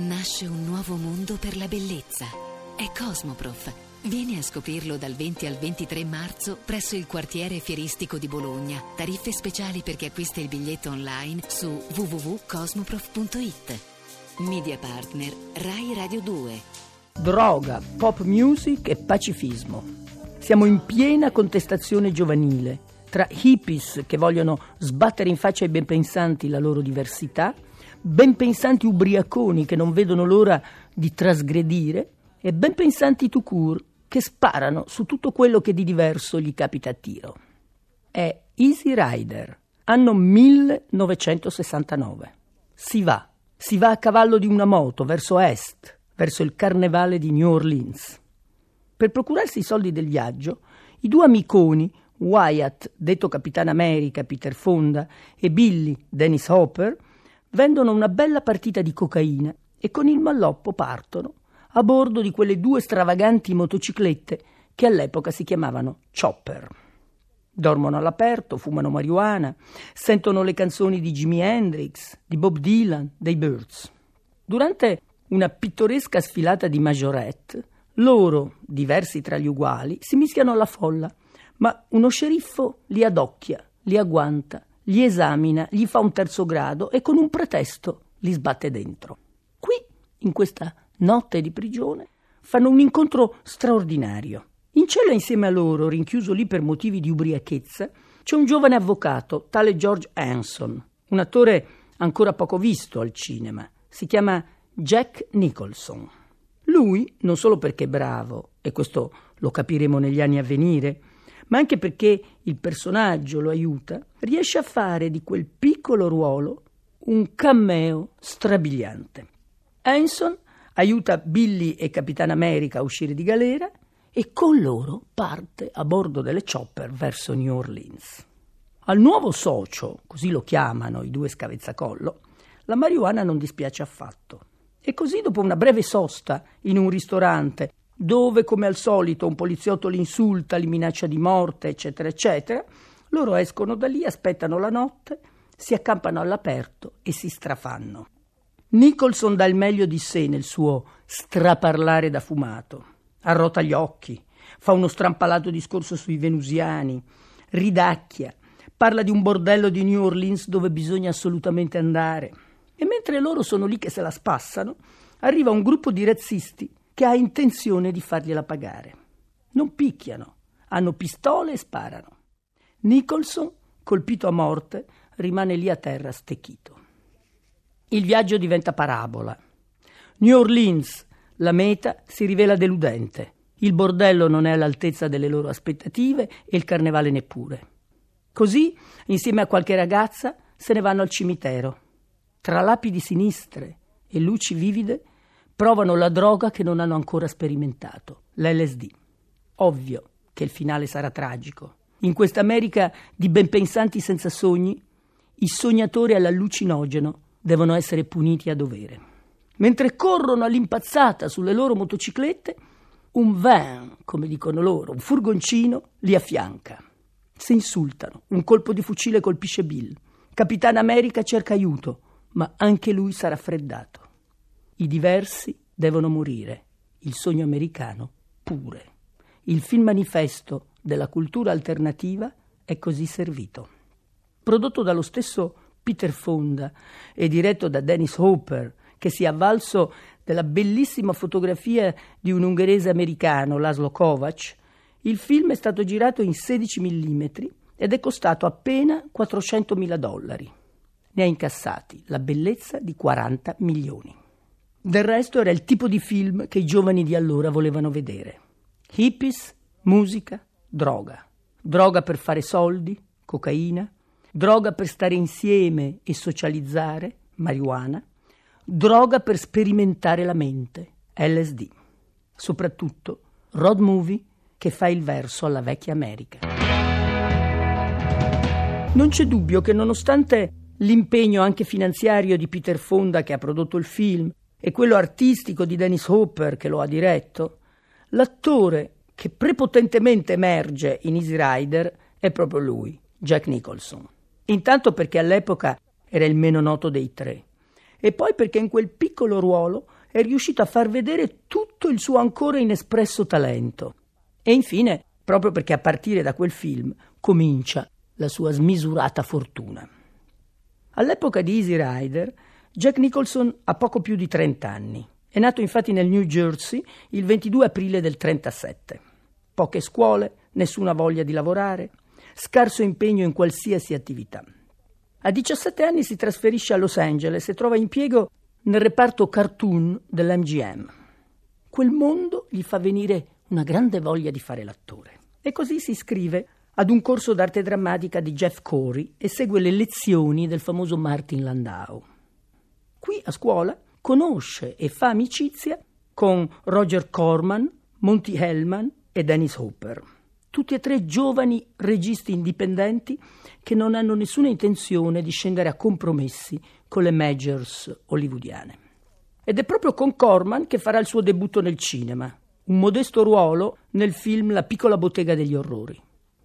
nasce un nuovo mondo per la bellezza. È Cosmoprof. Vieni a scoprirlo dal 20 al 23 marzo presso il quartiere fieristico di Bologna. Tariffe speciali per chi acquista il biglietto online su www.cosmoprof.it. Media partner Rai Radio 2. Droga, pop music e pacifismo. Siamo in piena contestazione giovanile tra hippies che vogliono sbattere in faccia ai benpensanti la loro diversità ben pensanti ubriaconi che non vedono l'ora di trasgredire e ben pensanti tout court che sparano su tutto quello che di diverso gli capita a tiro. È Easy Rider, anno 1969. Si va, si va a cavallo di una moto verso est, verso il carnevale di New Orleans. Per procurarsi i soldi del viaggio, i due amiconi, Wyatt, detto Capitan America, Peter Fonda, e Billy, Dennis Hopper, vendono una bella partita di cocaina e con il malloppo partono a bordo di quelle due stravaganti motociclette che all'epoca si chiamavano chopper. Dormono all'aperto, fumano marijuana, sentono le canzoni di Jimi Hendrix, di Bob Dylan, dei Birds. Durante una pittoresca sfilata di majorette, loro, diversi tra gli uguali, si mischiano alla folla, ma uno sceriffo li adocchia, li agguanta li esamina, gli fa un terzo grado e con un pretesto li sbatte dentro. Qui, in questa notte di prigione, fanno un incontro straordinario. In cella insieme a loro, rinchiuso lì per motivi di ubriachezza, c'è un giovane avvocato, tale George Hanson, un attore ancora poco visto al cinema. Si chiama Jack Nicholson. Lui, non solo perché è bravo, e questo lo capiremo negli anni a venire, ma anche perché il personaggio lo aiuta, riesce a fare di quel piccolo ruolo un cameo strabiliante. Hanson aiuta Billy e Capitan America a uscire di galera e con loro parte a bordo delle chopper verso New Orleans. Al nuovo socio, così lo chiamano i due scavezzacollo, la marijuana non dispiace affatto. E così, dopo una breve sosta in un ristorante dove, come al solito, un poliziotto li insulta, li minaccia di morte, eccetera, eccetera, loro escono da lì, aspettano la notte, si accampano all'aperto e si strafanno. Nicholson dà il meglio di sé nel suo straparlare da fumato. Arrota gli occhi, fa uno strampalato discorso sui venusiani, ridacchia, parla di un bordello di New Orleans dove bisogna assolutamente andare. E mentre loro sono lì che se la spassano, arriva un gruppo di razzisti che ha intenzione di fargliela pagare. Non picchiano, hanno pistole e sparano. Nicholson, colpito a morte, rimane lì a terra stecchito. Il viaggio diventa parabola. New Orleans, la meta, si rivela deludente. Il bordello non è all'altezza delle loro aspettative e il carnevale neppure. Così, insieme a qualche ragazza, se ne vanno al cimitero. Tra lapidi sinistre e luci vivide, provano la droga che non hanno ancora sperimentato, l'LSD. Ovvio che il finale sarà tragico. In questa America di benpensanti senza sogni, i sognatori all'allucinogeno devono essere puniti a dovere. Mentre corrono all'impazzata sulle loro motociclette, un van, come dicono loro, un furgoncino, li affianca. Si insultano, un colpo di fucile colpisce Bill. Capitan America cerca aiuto, ma anche lui sarà freddato. I diversi devono morire, il sogno americano pure. Il film manifesto della cultura alternativa è così servito. Prodotto dallo stesso Peter Fonda e diretto da Dennis Hopper, che si è avvalso della bellissima fotografia di un ungherese americano, Laszlo Kovac, il film è stato girato in 16 mm ed è costato appena 400.000 dollari. Ne ha incassati la bellezza di 40 milioni. Del resto era il tipo di film che i giovani di allora volevano vedere. Hippies, musica, droga. Droga per fare soldi, cocaina, droga per stare insieme e socializzare, marijuana, droga per sperimentare la mente, LSD. Soprattutto road movie che fa il verso alla vecchia America. Non c'è dubbio che nonostante l'impegno anche finanziario di Peter Fonda che ha prodotto il film e quello artistico di Dennis Hopper che lo ha diretto, l'attore che prepotentemente emerge in Easy Rider è proprio lui, Jack Nicholson. Intanto perché all'epoca era il meno noto dei tre e poi perché in quel piccolo ruolo è riuscito a far vedere tutto il suo ancora inespresso talento. E infine, proprio perché a partire da quel film comincia la sua smisurata fortuna. All'epoca di Easy Rider, Jack Nicholson ha poco più di 30 anni. È nato infatti nel New Jersey il 22 aprile del 37. Poche scuole, nessuna voglia di lavorare, scarso impegno in qualsiasi attività. A 17 anni si trasferisce a Los Angeles e trova impiego nel reparto cartoon dell'MGM. Quel mondo gli fa venire una grande voglia di fare l'attore. E così si iscrive ad un corso d'arte drammatica di Jeff Corey e segue le lezioni del famoso Martin Landau. A scuola conosce e fa amicizia con Roger Corman, Monty Hellman e Dennis Hopper tutti e tre giovani registi indipendenti che non hanno nessuna intenzione di scendere a compromessi con le majors hollywoodiane. Ed è proprio con Corman che farà il suo debutto nel cinema, un modesto ruolo nel film La piccola bottega degli orrori.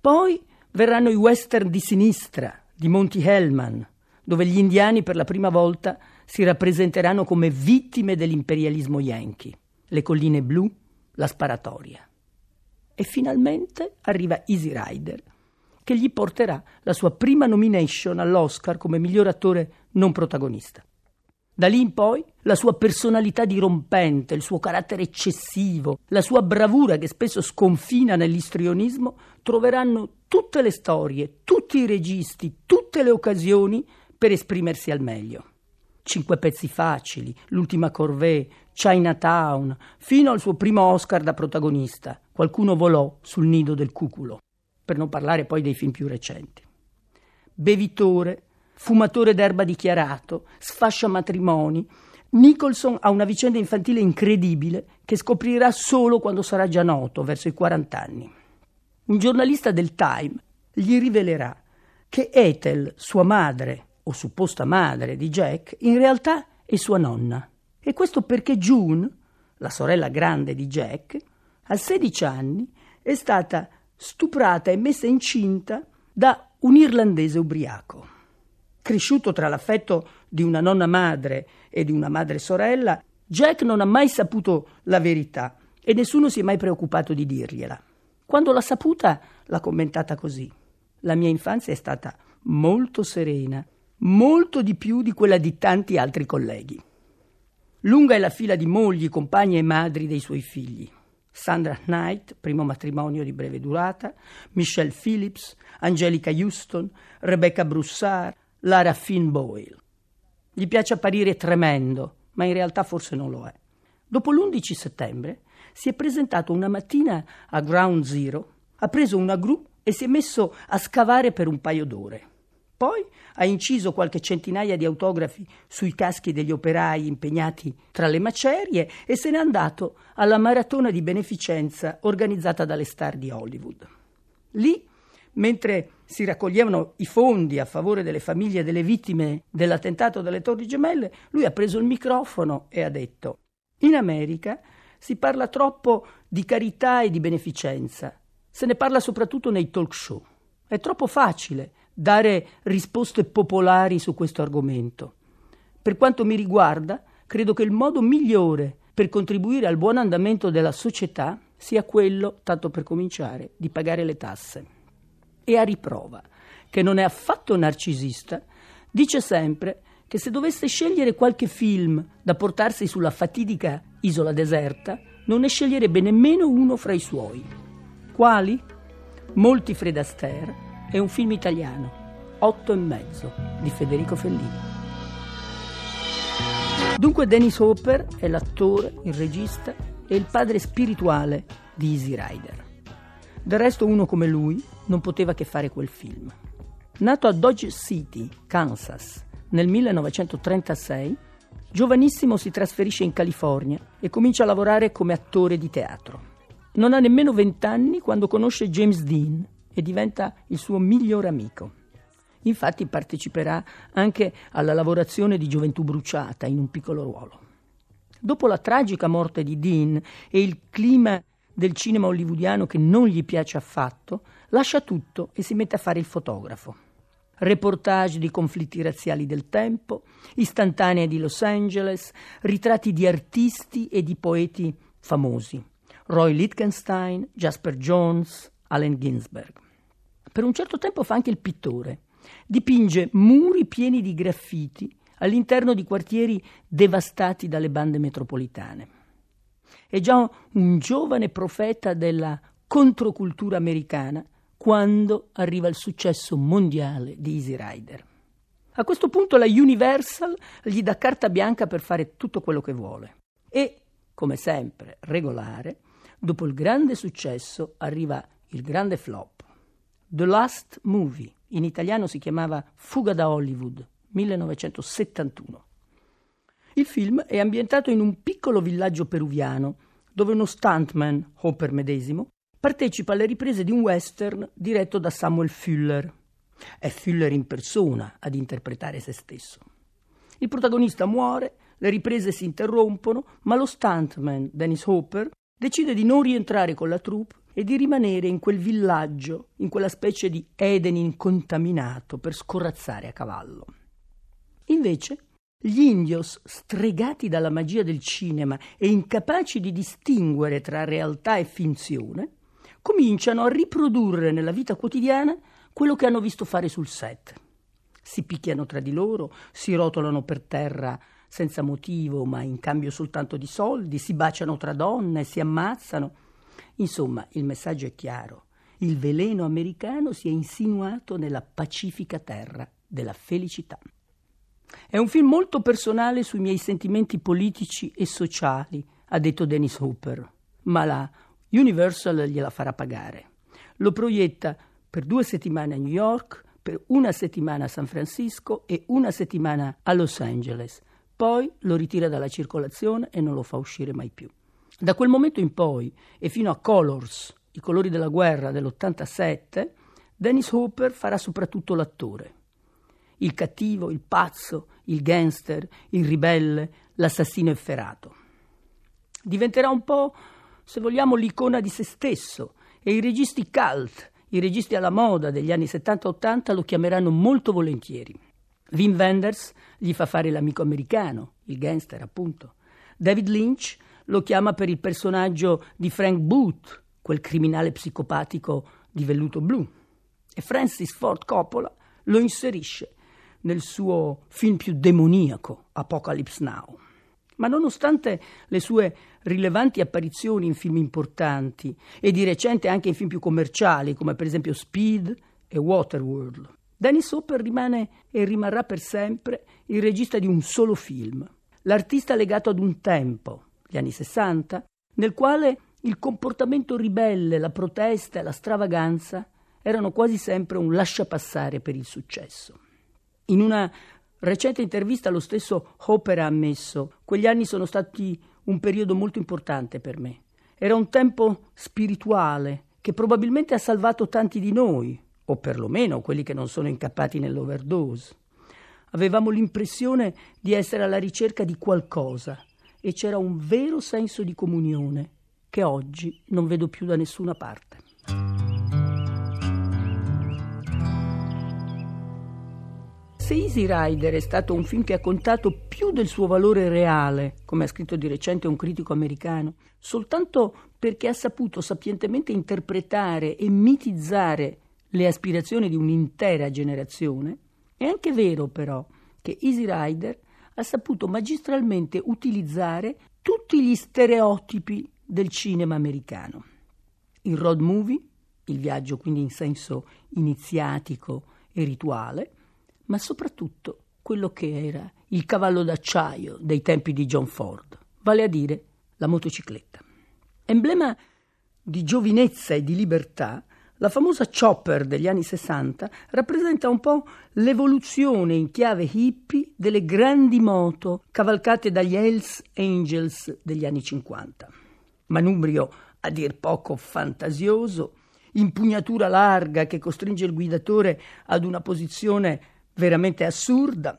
Poi verranno i western di sinistra di Monty Hellman, dove gli indiani per la prima volta si rappresenteranno come vittime dell'imperialismo yankee, le colline blu, la sparatoria. E finalmente arriva Easy Rider, che gli porterà la sua prima nomination all'Oscar come miglior attore non protagonista. Da lì in poi la sua personalità dirompente, il suo carattere eccessivo, la sua bravura che spesso sconfina nell'istrionismo troveranno tutte le storie, tutti i registi, tutte le occasioni per esprimersi al meglio. Cinque pezzi facili, L'ultima corvée, Chinatown, fino al suo primo Oscar da protagonista, Qualcuno volò sul nido del cuculo, per non parlare poi dei film più recenti. Bevitore, fumatore d'erba dichiarato, sfascia matrimoni, Nicholson ha una vicenda infantile incredibile che scoprirà solo quando sarà già noto, verso i 40 anni. Un giornalista del Time gli rivelerà che Ethel, sua madre o supposta madre di Jack, in realtà è sua nonna. E questo perché June, la sorella grande di Jack, a 16 anni è stata stuprata e messa incinta da un irlandese ubriaco. Cresciuto tra l'affetto di una nonna madre e di una madre sorella, Jack non ha mai saputo la verità e nessuno si è mai preoccupato di dirgliela. Quando l'ha saputa, l'ha commentata così. La mia infanzia è stata molto serena, molto di più di quella di tanti altri colleghi. Lunga è la fila di mogli, compagne e madri dei suoi figli. Sandra Knight, primo matrimonio di breve durata, Michelle Phillips, Angelica Houston, Rebecca Broussard, Lara Finn Boyle. Gli piace apparire tremendo, ma in realtà forse non lo è. Dopo l'11 settembre si è presentato una mattina a Ground Zero, ha preso una gru e si è messo a scavare per un paio d'ore. Poi ha inciso qualche centinaia di autografi sui caschi degli operai impegnati tra le macerie e se n'è andato alla maratona di beneficenza organizzata dalle star di Hollywood. Lì, mentre si raccoglievano i fondi a favore delle famiglie delle vittime dell'attentato delle Torri Gemelle, lui ha preso il microfono e ha detto: In America si parla troppo di carità e di beneficenza. Se ne parla soprattutto nei talk show. È troppo facile dare risposte popolari su questo argomento. Per quanto mi riguarda, credo che il modo migliore per contribuire al buon andamento della società sia quello, tanto per cominciare, di pagare le tasse. E a riprova che non è affatto narcisista, dice sempre che se dovesse scegliere qualche film da portarsi sulla fatidica isola deserta, non ne sceglierebbe nemmeno uno fra i suoi. Quali? Molti Fred Astaire, è un film italiano, Otto e mezzo, di Federico Fellini. Dunque Dennis Hopper è l'attore, il regista e il padre spirituale di Easy Rider. Del resto uno come lui non poteva che fare quel film. Nato a Dodge City, Kansas, nel 1936, giovanissimo si trasferisce in California e comincia a lavorare come attore di teatro. Non ha nemmeno vent'anni quando conosce James Dean, e diventa il suo migliore amico. Infatti parteciperà anche alla lavorazione di Gioventù Bruciata in un piccolo ruolo. Dopo la tragica morte di Dean e il clima del cinema hollywoodiano che non gli piace affatto, lascia tutto e si mette a fare il fotografo. reportage di conflitti razziali del tempo, istantanee di Los Angeles, ritratti di artisti e di poeti famosi. Roy Lichtenstein, Jasper Jones, Allen Ginsberg. Per un certo tempo fa anche il pittore. Dipinge muri pieni di graffiti all'interno di quartieri devastati dalle bande metropolitane. È già un giovane profeta della controcultura americana quando arriva il successo mondiale di Easy Rider. A questo punto la Universal gli dà carta bianca per fare tutto quello che vuole. E, come sempre, regolare, dopo il grande successo arriva il grande flop. The Last Movie, in italiano si chiamava Fuga da Hollywood, 1971. Il film è ambientato in un piccolo villaggio peruviano dove uno stuntman, Hopper medesimo, partecipa alle riprese di un western diretto da Samuel Fuller. È Fuller in persona ad interpretare se stesso. Il protagonista muore, le riprese si interrompono, ma lo stuntman, Dennis Hopper, decide di non rientrare con la troupe e di rimanere in quel villaggio, in quella specie di Eden incontaminato per scorazzare a cavallo. Invece, gli indios, stregati dalla magia del cinema e incapaci di distinguere tra realtà e finzione, cominciano a riprodurre nella vita quotidiana quello che hanno visto fare sul set. Si picchiano tra di loro, si rotolano per terra senza motivo, ma in cambio soltanto di soldi, si baciano tra donne, si ammazzano. Insomma, il messaggio è chiaro. Il veleno americano si è insinuato nella pacifica terra della felicità. È un film molto personale sui miei sentimenti politici e sociali, ha detto Dennis Hooper, ma la Universal gliela farà pagare. Lo proietta per due settimane a New York, per una settimana a San Francisco e una settimana a Los Angeles. Poi lo ritira dalla circolazione e non lo fa uscire mai più. Da quel momento in poi e fino a Colors, i colori della guerra dell'87, Dennis Hooper farà soprattutto l'attore. Il cattivo, il pazzo, il gangster, il ribelle, l'assassino efferato. Diventerà un po' se vogliamo, l'icona di se stesso e i registi cult, i registi alla moda degli anni 70-80 lo chiameranno molto volentieri. Wim Wenders gli fa fare l'amico americano, il gangster appunto. David Lynch lo chiama per il personaggio di Frank Booth, quel criminale psicopatico di velluto blu. E Francis Ford Coppola lo inserisce nel suo film più demoniaco, Apocalypse Now. Ma nonostante le sue rilevanti apparizioni in film importanti e di recente anche in film più commerciali, come per esempio Speed e Waterworld, Dennis Hopper rimane e rimarrà per sempre il regista di un solo film, l'artista legato ad un tempo, gli anni 60, nel quale il comportamento ribelle, la protesta e la stravaganza erano quasi sempre un lasciapassare per il successo. In una recente intervista lo stesso Hopper ha ammesso, quegli anni sono stati un periodo molto importante per me. Era un tempo spirituale che probabilmente ha salvato tanti di noi, o perlomeno quelli che non sono incappati nell'overdose. Avevamo l'impressione di essere alla ricerca di qualcosa e c'era un vero senso di comunione che oggi non vedo più da nessuna parte. Se Easy Rider è stato un film che ha contato più del suo valore reale, come ha scritto di recente un critico americano, soltanto perché ha saputo sapientemente interpretare e mitizzare le aspirazioni di un'intera generazione, è anche vero però che Easy Rider ha saputo magistralmente utilizzare tutti gli stereotipi del cinema americano. Il road movie, il viaggio quindi in senso iniziatico e rituale, ma soprattutto quello che era il cavallo d'acciaio dei tempi di John Ford, vale a dire la motocicletta. Emblema di giovinezza e di libertà, la famosa chopper degli anni 60 rappresenta un po' l'evoluzione in chiave hippie delle grandi moto cavalcate dagli Hells Angels degli anni 50. Manubrio a dir poco fantasioso, impugnatura larga che costringe il guidatore ad una posizione veramente assurda.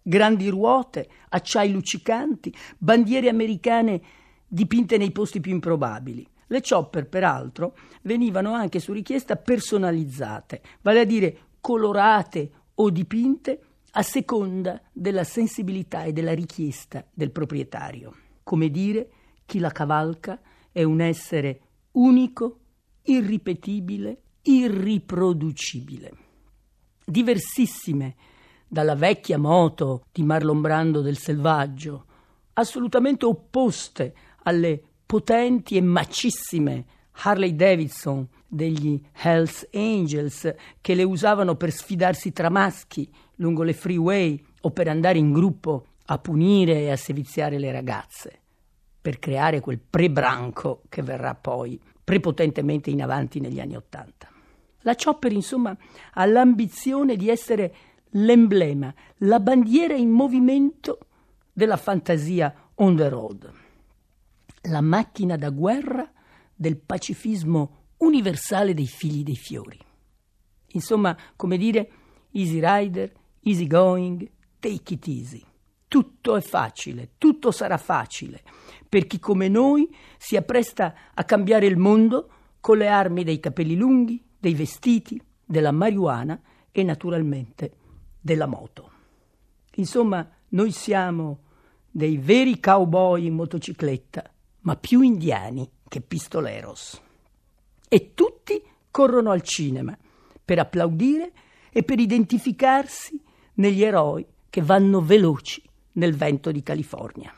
Grandi ruote, acciai luccicanti, bandiere americane dipinte nei posti più improbabili. Le chopper, peraltro, venivano anche su richiesta personalizzate, vale a dire colorate o dipinte a seconda della sensibilità e della richiesta del proprietario. Come dire, chi la cavalca è un essere unico, irripetibile, irriproducibile. Diversissime dalla vecchia moto di Marlon Brando del selvaggio, assolutamente opposte alle potenti e macissime Harley Davidson degli Hells Angels che le usavano per sfidarsi tra maschi lungo le freeway o per andare in gruppo a punire e a seviziare le ragazze, per creare quel prebranco che verrà poi prepotentemente in avanti negli anni Ottanta. La Chopper, insomma, ha l'ambizione di essere l'emblema, la bandiera in movimento della fantasia on the road, la macchina da guerra del pacifismo universale dei figli dei fiori. Insomma, come dire, easy rider, easy going, take it easy. Tutto è facile, tutto sarà facile, per chi come noi si appresta a cambiare il mondo con le armi dei capelli lunghi, dei vestiti, della marijuana e naturalmente della moto. Insomma, noi siamo dei veri cowboy in motocicletta, ma più indiani che pistoleros. E tutti corrono al cinema per applaudire e per identificarsi negli eroi che vanno veloci nel vento di California.